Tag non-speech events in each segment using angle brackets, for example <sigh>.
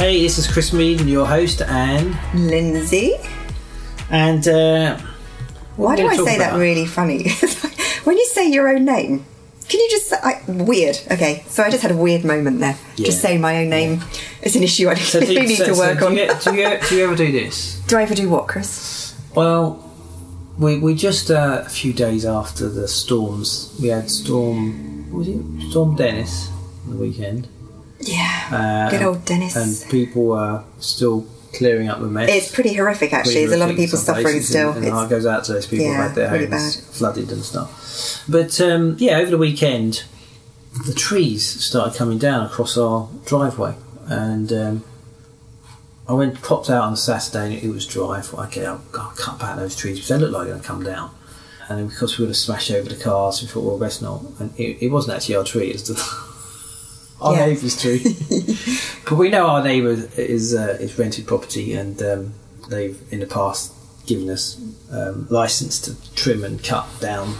Hey, this is Chris Mead, your host, and Lindsay. and uh, Why do I say that really funny? <laughs> when you say your own name, can you just say, I, weird? Okay, so I just had a weird moment there. Just saying my own name is an issue I so really do, <laughs> need so- to so work do on. You, do, you, do you ever do this? <laughs> do I ever do what, Chris? Well, we we just uh, a few days after the storms, we had storm. What was it Storm Dennis on the weekend? Yeah, Uh, good old Dennis. And people are still clearing up the mess. it's pretty horrific, actually. pretty There's a lot of people suffering still. And, and It's- goes out to those people Yeah, who had their really homes bad. flooded and stuff. But um, yeah, over the weekend, the trees started coming down across our driveway, and um, I went popped out on Saturday and it was dry. I thought, okay, I'll, I'll cut back those trees because they look like they're going to come down. And then because we were going to smash over the cars, we thought, well, best not. And it, it wasn't actually our tree; it was the, our Yeah. neighbour's tree. <laughs> but we know our neighbour is uh, is rented property, and um, they've in the past given us um, license to trim and cut down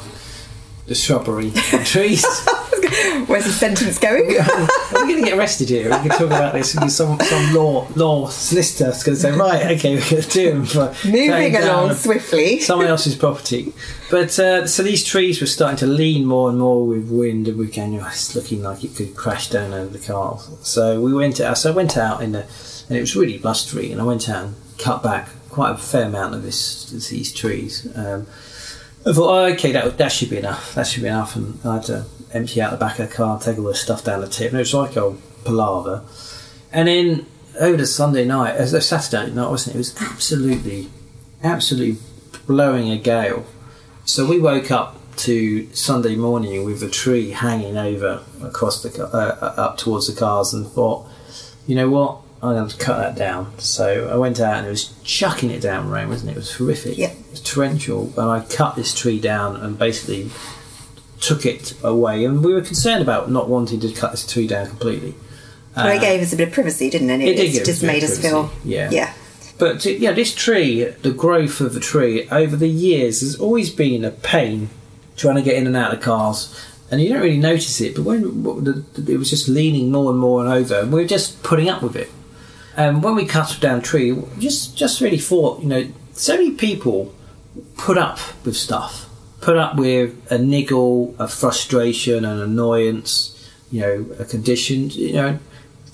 the shrubbery and trees. <laughs> Where's the sentence going? We're going to get arrested here. We can talk about this. Some some law law solicitor's going to say, right, okay, we're going to do them for Moving along swiftly. <laughs> someone else's property. But uh, so these trees were starting to lean more and more with wind, and we were going, oh, it's looking like it could crash down over the cars. So we went out. So I went out in the, and it was really blustery, and I went out and cut back quite a fair amount of this these trees. Um, I thought, oh, okay, that that should be enough. That should be enough, and I had to empty out the back of the car, and take all the stuff down the tip, and it was like a palaver. And then over the Sunday night, as a Saturday night, wasn't it? It was absolutely, absolutely blowing a gale. So we woke up to Sunday morning with a tree hanging over across the uh, up towards the cars, and thought, you know what, I'm going to cut that down. So I went out and it was chucking it down rain, wasn't it? It was horrific. Yep. It was torrential, and I cut this tree down and basically took it away. And we were concerned about not wanting to cut this tree down completely. Well, it gave us a bit of privacy, didn't it? Uh, It did It's give us just made us feel. yeah. Yeah. But uh, yeah, this tree, the growth of the tree over the years has always been a pain trying to get in and out of cars. And you don't really notice it, but when it was just leaning more and more and over, and we were just putting up with it. And when we cut down tree, just just really thought, you know, so many people put up with stuff, put up with a niggle, a frustration, an annoyance, you know, a condition, you know,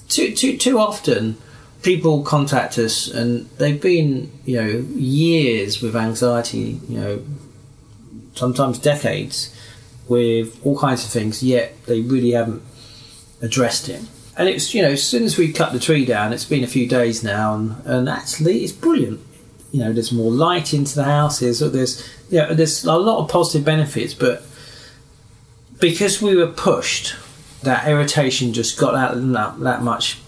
too too too often people contact us and they've been you know years with anxiety you know sometimes decades with all kinds of things yet they really haven't addressed it and it's you know as soon as we cut the tree down it's been a few days now and, and actually it's brilliant you know there's more light into the houses. there's you know, there's a lot of positive benefits but because we were pushed that irritation just got out that, that much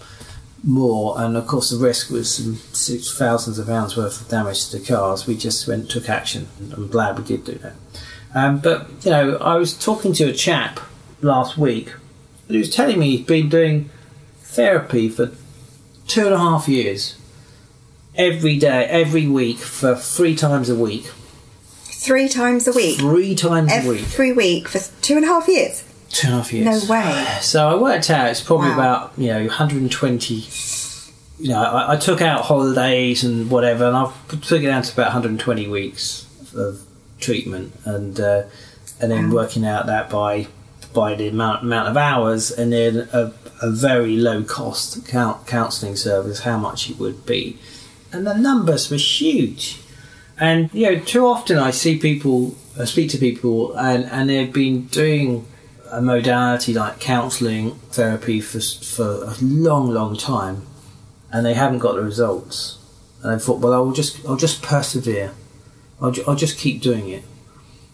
more, and of course the risk was some six thousands of pounds worth of damage to the cars. We just went took action. I'm glad we did do that. Um, but you know, I was talking to a chap last week, and he was telling me he'd been doing therapy for two and a half years, every day, every week, for three times a week, Three times a week. three times a week, Every week for two and a half years. two and a half years. No way. <sighs> So I worked out it's probably Wow. about you know 120. You know, I, I took out holidays and whatever, and I took it down to about 120 weeks of treatment, and uh, and then Wow. working out that by by the amount amount of hours, and then a, a very low cost counselling service, how much it would be, and the numbers were huge. And you know, too often I see people, I speak to people, and and they've been doing a modality like counselling therapy for for a long, long time, and they haven't got the results. And I thought, well, I'll just I'll just persevere. I'll, I'll just keep doing it.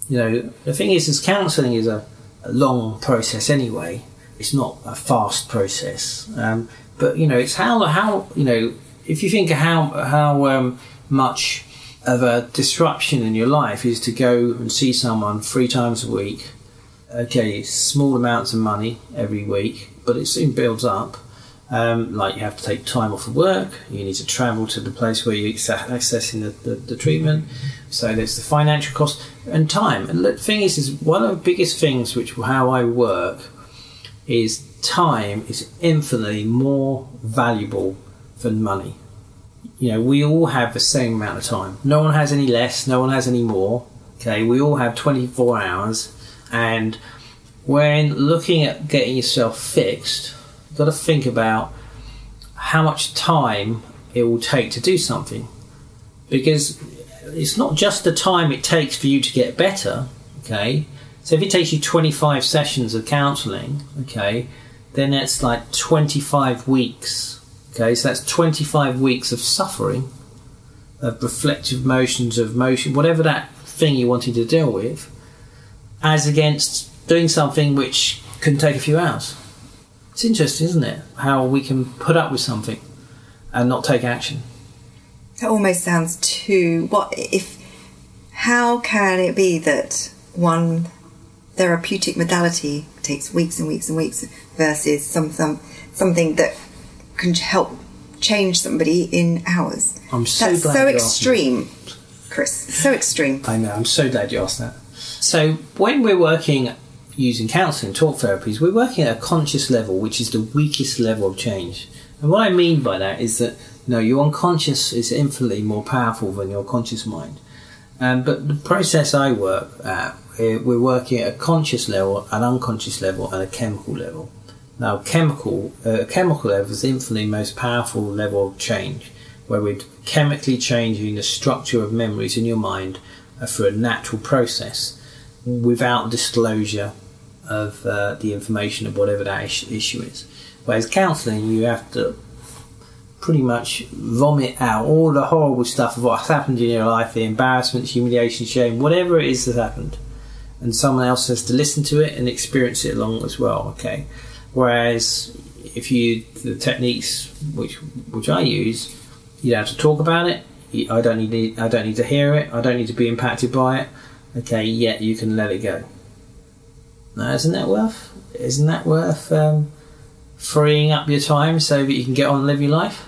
You know, the thing is, is counselling is a, a long process anyway. It's not a fast process. Um, but you know, it's how how you know if you think of how how um, much of a disruption in your life is to go and see someone three times a week okay, small amounts of money every week, but it soon builds up. Um, like you have to take time off of work, you need to travel to the place where you're accessing the, the, the treatment. So there's the financial cost and time. And the thing is, is one of the biggest things which how I work is time is infinitely more valuable than money. You know, we all have the same amount of time. No one has any less, no one has any more. Okay, we all have 24 hours, and when looking at getting yourself fixed, you've got to think about how much time it will take to do something. Because it's not just the time it takes for you to get better, okay? So if it takes you 25 sessions of counselling, okay, then that's like 25 weeks, okay? So that's 25 weeks of suffering, of reflective motions, of motion, whatever that thing you wanted to deal with, as against doing something which can take a few hours. It's interesting, isn't it? How we can put up with something and not take action. That almost sounds too. What if? How can it be that one therapeutic modality takes weeks and weeks and weeks versus some, some something that can help change somebody in hours? I'm so That's so you extreme, Chris. So extreme. I know, I'm so glad you asked that. So, when we're working using counselling, talk therapies, we're working at a conscious level, which is the weakest level of change. And what I mean by that is that, no, your unconscious is infinitely more powerful than your conscious mind. Um, but the process I work at, we're working at a conscious level, an unconscious level, and a chemical level. Now, chemical, uh, chemical level is infinitely most powerful level of change, where we're chemically changing the structure of memories in your mind uh, through a natural process without disclosure of uh, the information of whatever that issue is. Whereas counselling, you have to pretty much vomit out all the horrible stuff of what's happened in your life, the embarrassment, humiliation, shame, whatever it is that happened. And someone else has to listen to it and experience it along as well, okay? Whereas if you, the techniques which which I use, you don't have to talk about it. I don't need I don't need to hear it. I don't need to be impacted by it. Okay, yet you can let it go. Now, isn't that worth? Isn't that worth um, freeing up your time so that you can get on and live your life?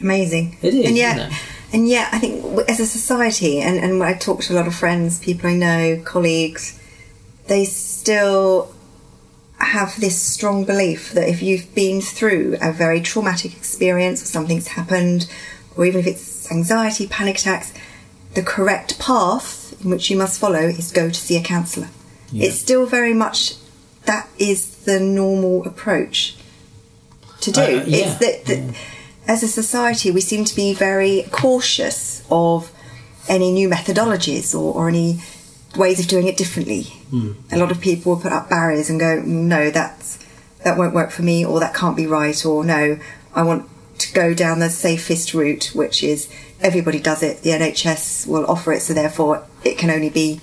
Amazing. It is, and yet, and yet, I think as a society, and and when I talk to a lot of friends, people I know, colleagues, they still have this strong belief that if you've been through a very traumatic experience, or something's happened, or even if it's anxiety, panic attacks, the correct path in which you must follow is go to see a counsellor. Yeah. It's still very much that is the normal approach to do. Uh, yeah, It's that, that as a society, we seem to be very cautious of any new methodologies or, or any ways of doing it differently. Hmm. A lot of people will put up barriers and go, "No, that's that won't work for me," or "That can't be right," or "No, I want to go down the safest route, which is everybody does it. The NHS will offer it, so therefore it can only be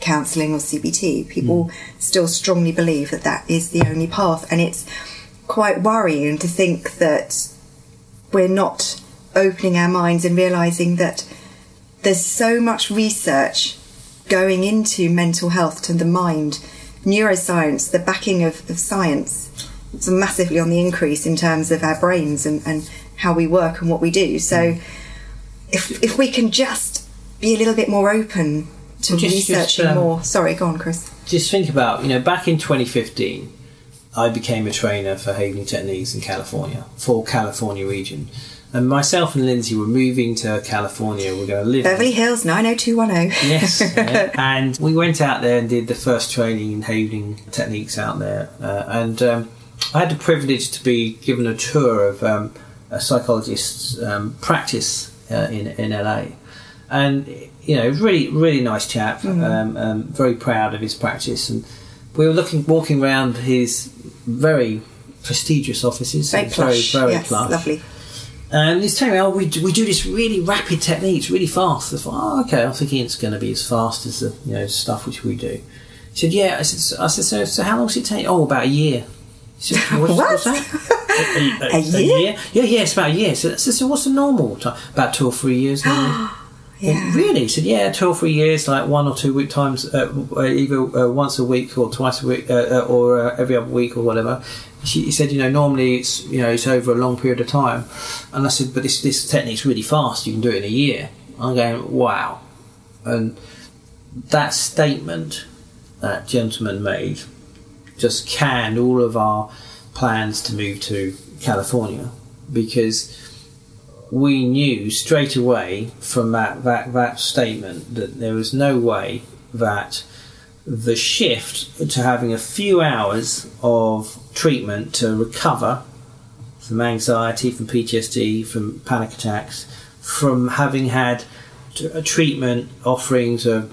counselling or CBT. People hmm. still strongly believe that that is the only path, and it's quite worrying to think that we're not opening our minds and realizing that there's so much research going into mental health to the mind, neuroscience, the backing of, of science. It's massively on the increase in terms of our brains and, and how we work and what we do. So if, if we can just be a little bit more open to Just- just, researching um, more. Sorry, go on, Chris. Just think about, you know, back in 2015, I became a trainer for Havening Techniques in California, for California region. And myself and Lindsay were moving to California. We're going to live in Beverly Hills 90210. <laughs> yes. yeah. <laughs> And we went out there and did the first training in havening techniques out there. Uh, and um, I had the privilege to be given a tour of um, a psychologist's um, practice uh, in, in LA. And, you know, really, really nice chap. Um, um, very proud of his practice. And we were looking, walking around his very prestigious offices. Very plush. Very, very yes, plush. lovely. And he's telling me, oh, we do, we do this really rapid techniques, really fast. I thought, oh, okay. I'm thinking it's going to be as fast as the you know stuff which we do. He said, yeah. I said, I said, so, so how long does it take? Oh, about a year. Said, <laughs> What? what's that? <laughs> A year? Yeah, yeah, it's about a year. So, said, so what's the normal time? About two or three years. <gasps> Yeah. Really? He said, yeah, two or three years, like one or two week times, uh, uh, either uh, once a week or twice a week, uh, uh, or uh, every other week or whatever. She, he said, you know, normally it's you know it's over a long period of time, and I said, but this this technique's really fast. You can do it in a year. I'm going, wow, and that statement that gentleman made just canned all of our plans to move to California because we knew straight away from that, that, that statement that there was no way that the shift to having a few hours of treatment to recover from anxiety, from PTSD, from panic attacks, from having had a treatment offerings of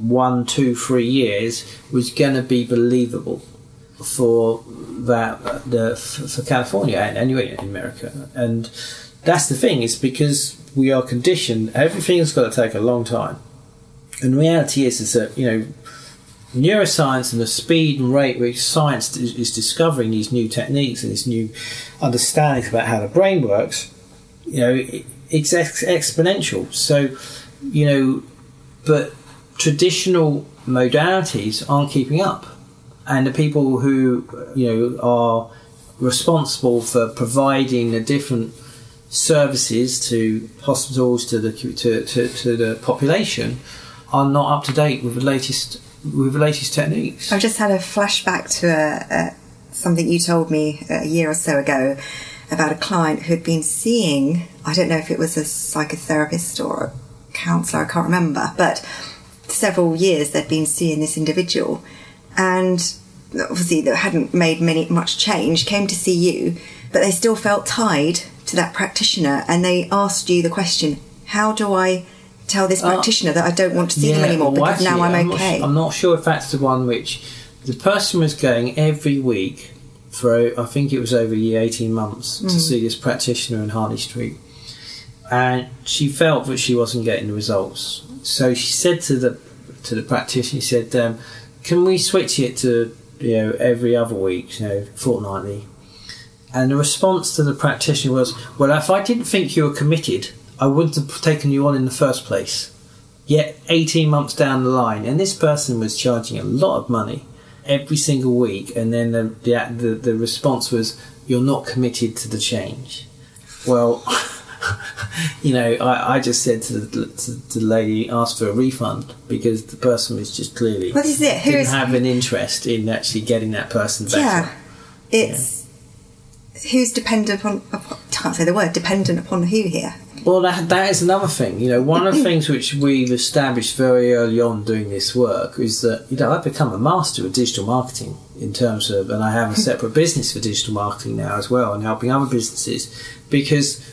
one, two, three years was going to be believable for that the for California and anyway in America. And that's the thing is because we are conditioned. Everything's got to take a long time. And the reality is is that you know neuroscience and the speed and rate which science is discovering these new techniques and these new understandings about how the brain works, you know, it's ex- exponential. So, you know, but traditional modalities aren't keeping up, and the people who you know are responsible for providing the different services to hospitals to the to, to, to the population are not up to date with the latest with the latest techniques. I've just had a flashback to a, a, something you told me uh, a year or so ago about a client who'd been seeing. I don't know if it was a psychotherapist or a counsellor. I can't remember, but several years they'd been seeing this individual, and obviously they hadn't made many much change. Came to see you, but they still felt tied to that practitioner, and they asked you the question: How do I tell this uh, practitioner that I don't want to see yeah, them anymore well, because actually, now I'm, I'm okay? Not, I'm not sure if that's the one which the person was going every week for I think it was over a year, eighteen months, mm. to see this practitioner in Harley Street, and she felt that she wasn't getting the results. So she said to the to the practitioner, she said, um, "Can we switch it to you know every other week, you know, fortnightly?" And the response to the practitioner was, "Well, if I didn't think you were committed, I wouldn't have taken you on in the first place." Yet, 18 months down the line, and this person was charging a lot of money every single week, and then the, the, the response was, You're not committed to the change. Well, <laughs> you know, I, I just said to the, to the lady, ask for a refund because the person was just clearly what is it? Who didn't is, have an interest in actually getting that person better. Yeah, it's yeah. Who's dependent upon. I can't say the word dependent upon who here. Well, that, that is another thing. You know, one of the things which we've established very early on doing this work is that, you know, I've become a master of digital marketing in terms of, and I have a separate business for digital marketing now as well and helping other businesses because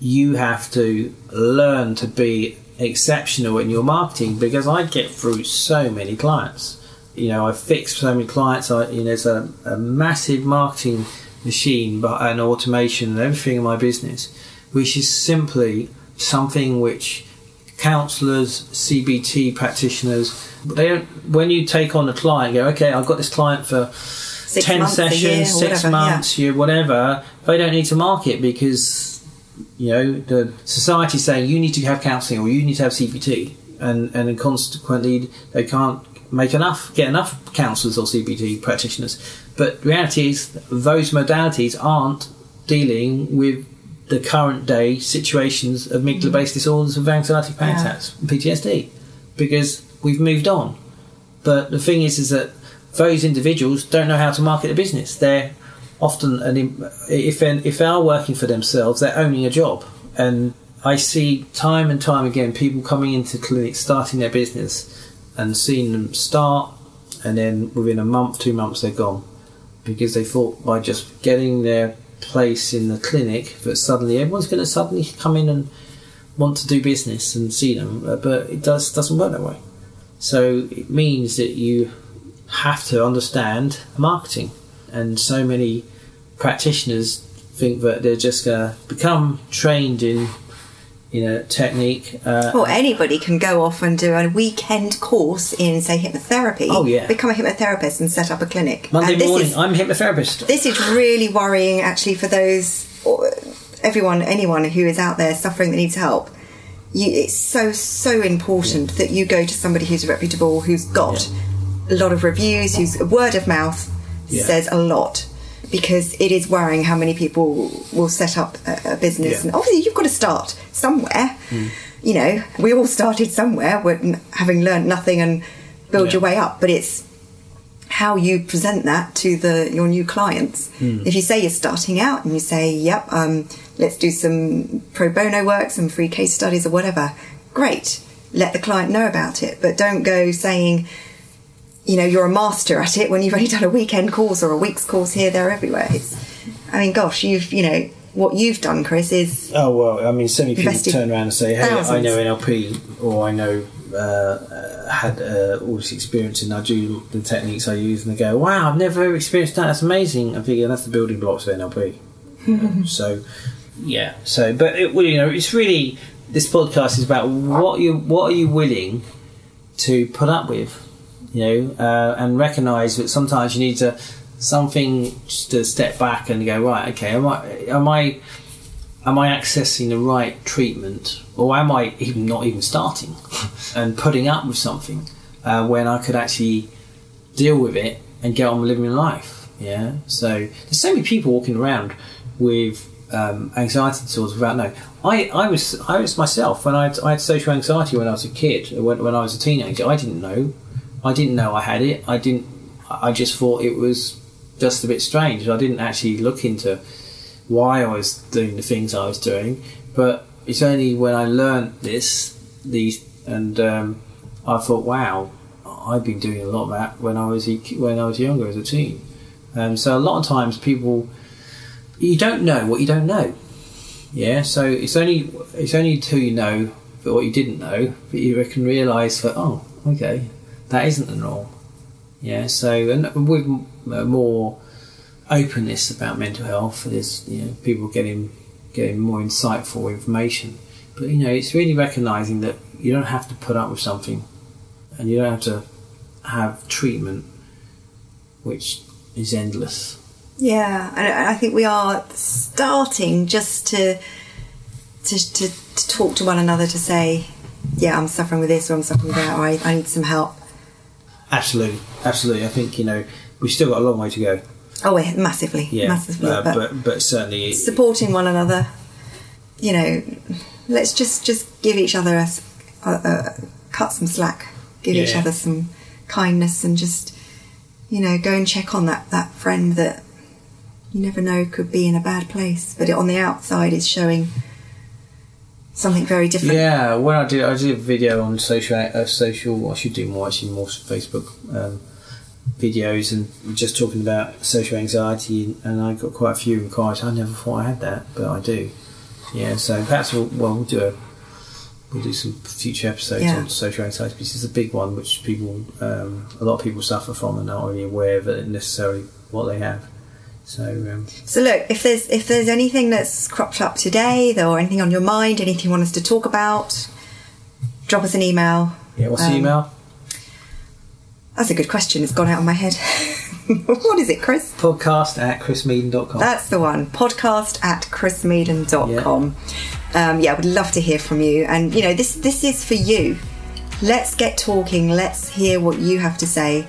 you have to learn to be exceptional in your marketing because I get through so many clients. You know, I fix so many clients. I, you know, there's a, a massive marketing machine but and automation and everything in my business, which is simply something which counselors, CBT practitioners, they don't. When you take on a client, go, okay, I've got this client for ten sessions, year, six whatever, months, yeah. year, whatever. They don't need to market because you know the society saying you need to have counselling or you need to have CBT, and and consequently they can't make enough get enough counsellors or CBT practitioners. But reality is those modalities aren't dealing with the current day situations of amygdala based mm. disorders of anxiety panic attacks and PTSD because we've moved on. But the thing is, is that those individuals don't know how to market a business. They're often an, if if they are working for themselves, they're owning a job, and I see time and time again people coming into clinics, starting their business, and seeing them start, and then within a month, two months, they're gone because they thought by just getting their place in the clinic that suddenly everyone's going to suddenly come in and want to do business and see them, uh, but it does doesn't work that way. So it means that you have to understand marketing and so many practitioners think that they're just going to become trained in in a technique. Uh, well, anybody can go off and do a weekend course in, say, hypnotherapy. Oh, yeah. Become a hypnotherapist and set up a clinic. Monday morning, is, I'm a hypnotherapist. This is really worrying, actually, for those, everyone, anyone who is out there suffering that needs help. You, it's so, so important yeah. that you go to somebody who's reputable, who's got yeah. a lot of reviews, whose word of mouth yeah. says a lot because it is worrying how many people will set up a, a business. Yeah. And obviously, you've got to start somewhere. Mm. You know, we all started somewhere, having learned nothing and build yeah. your way up. But it's how you present that to the your new clients. Mm. If you say you're starting out and you say, "Yep, um, let's do some pro bono work, some free case studies or whatever. Great. Let the client know about it, but don't go saying, you know, you're a master at it when you've only <laughs> done a weekend course or a week's course here, there, everywhere. It's, I mean, gosh, you've, you know, what you've done, Chris, is Oh well, I mean, so many people turn around and say, "Hey, I know NLP," or "I know uh, had uh, all this experience and I do the techniques I use," and they go, "Wow, I've never experienced that. That's amazing." I'm thinking that's the building blocks of NLP. Um, <laughs> so, yeah. So, but it, you know, it's really this podcast is about what you what are you willing to put up with, you know, uh, and recognise that sometimes you need to something to step back and go right. Okay, am I am I am I accessing the right treatment, or am I even not even starting <laughs> and putting up with something uh, when I could actually deal with it and get on with living life? Yeah. So there's so many people walking around with um, anxiety disorders without knowing. I, I was I was myself when I had, I had social anxiety when I was a kid. When, when I was a teenager, I didn't know. I didn't know I had it. I didn't. I just thought it was just a bit strange. I didn't actually look into why I was doing the things I was doing. But it's only when I learned this, these, and um, I thought, wow, I've been doing a lot of that when I was when I was younger as a teen. Um, so a lot of times people, you don't know what you don't know. Yeah, so it's only it's only until you know what you didn't know that you can realise that oh, okay, that isn't the norm. Yeah, so and with uh, more openness about mental health, there's you know people getting getting more insightful information. But you know, it's really recognising that you don't have to put up with something, and you don't have to have treatment, which is endless. Yeah, and I I think we are starting just to, to to to talk to one another to say, yeah, I'm suffering with this or I'm suffering with that, or I, I need some help. Absolutely, absolutely. I think you know we've still got a long way to go. Oh, yeah, massively, Yeah, massively. uh, but, but but certainly supporting one another, you know, let's just just give each other a cut some slack, give each other some kindness, and just you know go and check on that that friend that you never know could be in a bad place, but on the outside is showing something very different. Yeah, when I did, I did a video on social, uh, social. I should do more actually, more Facebook um, videos, and just talking about social anxiety. And I got quite a few inquiries. I never thought I had that, but I do. Yeah, so perhaps we'll, well, we'll do a we'll do some future episodes Yeah. on social anxiety because it's a big one which people, um, a lot of people suffer from and aren't really aware of it necessarily what they have. So um, So look, if there's if there's anything that's cropped up today, or anything on your mind, anything you want us to talk about, drop us an email. yeah, what's Um, the email? That's a good question. It's gone out of my head. <laughs> what is it, Chris? Podcast at chrismeaden.com. That's the one. Podcast at chrismeaden.com. Yeah. Um, yeah, I would love to hear from you. And, you know, this, this is for you. Let's get talking. Let's hear what you have to say.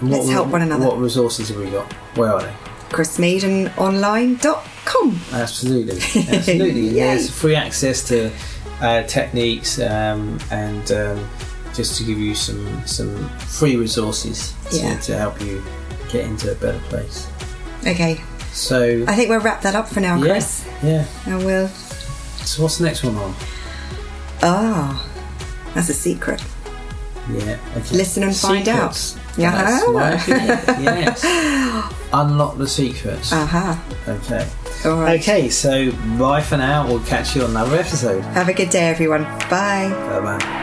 And let's help one another. What resources have we got? Where are they? chrismeadenonline.com. Absolutely, <laughs> absolutely. And There's free access to uh, techniques um, and um, just to give you some some free resources to, Yeah. to help you get into a better place. Okay. So I think we'll wrap that up for now, yeah, Chris. yeah. And we'll. So what's the next one on? Ah, that's a secret. Yeah, okay. Listen and find out. Secrets. Yeah. That's right, yeah, yes. <laughs> Unlock the secrets. Aha. Okay. All right. Okay. So bye for now. We'll catch you on another episode. Have a good day, everyone. Bye. Bye bye.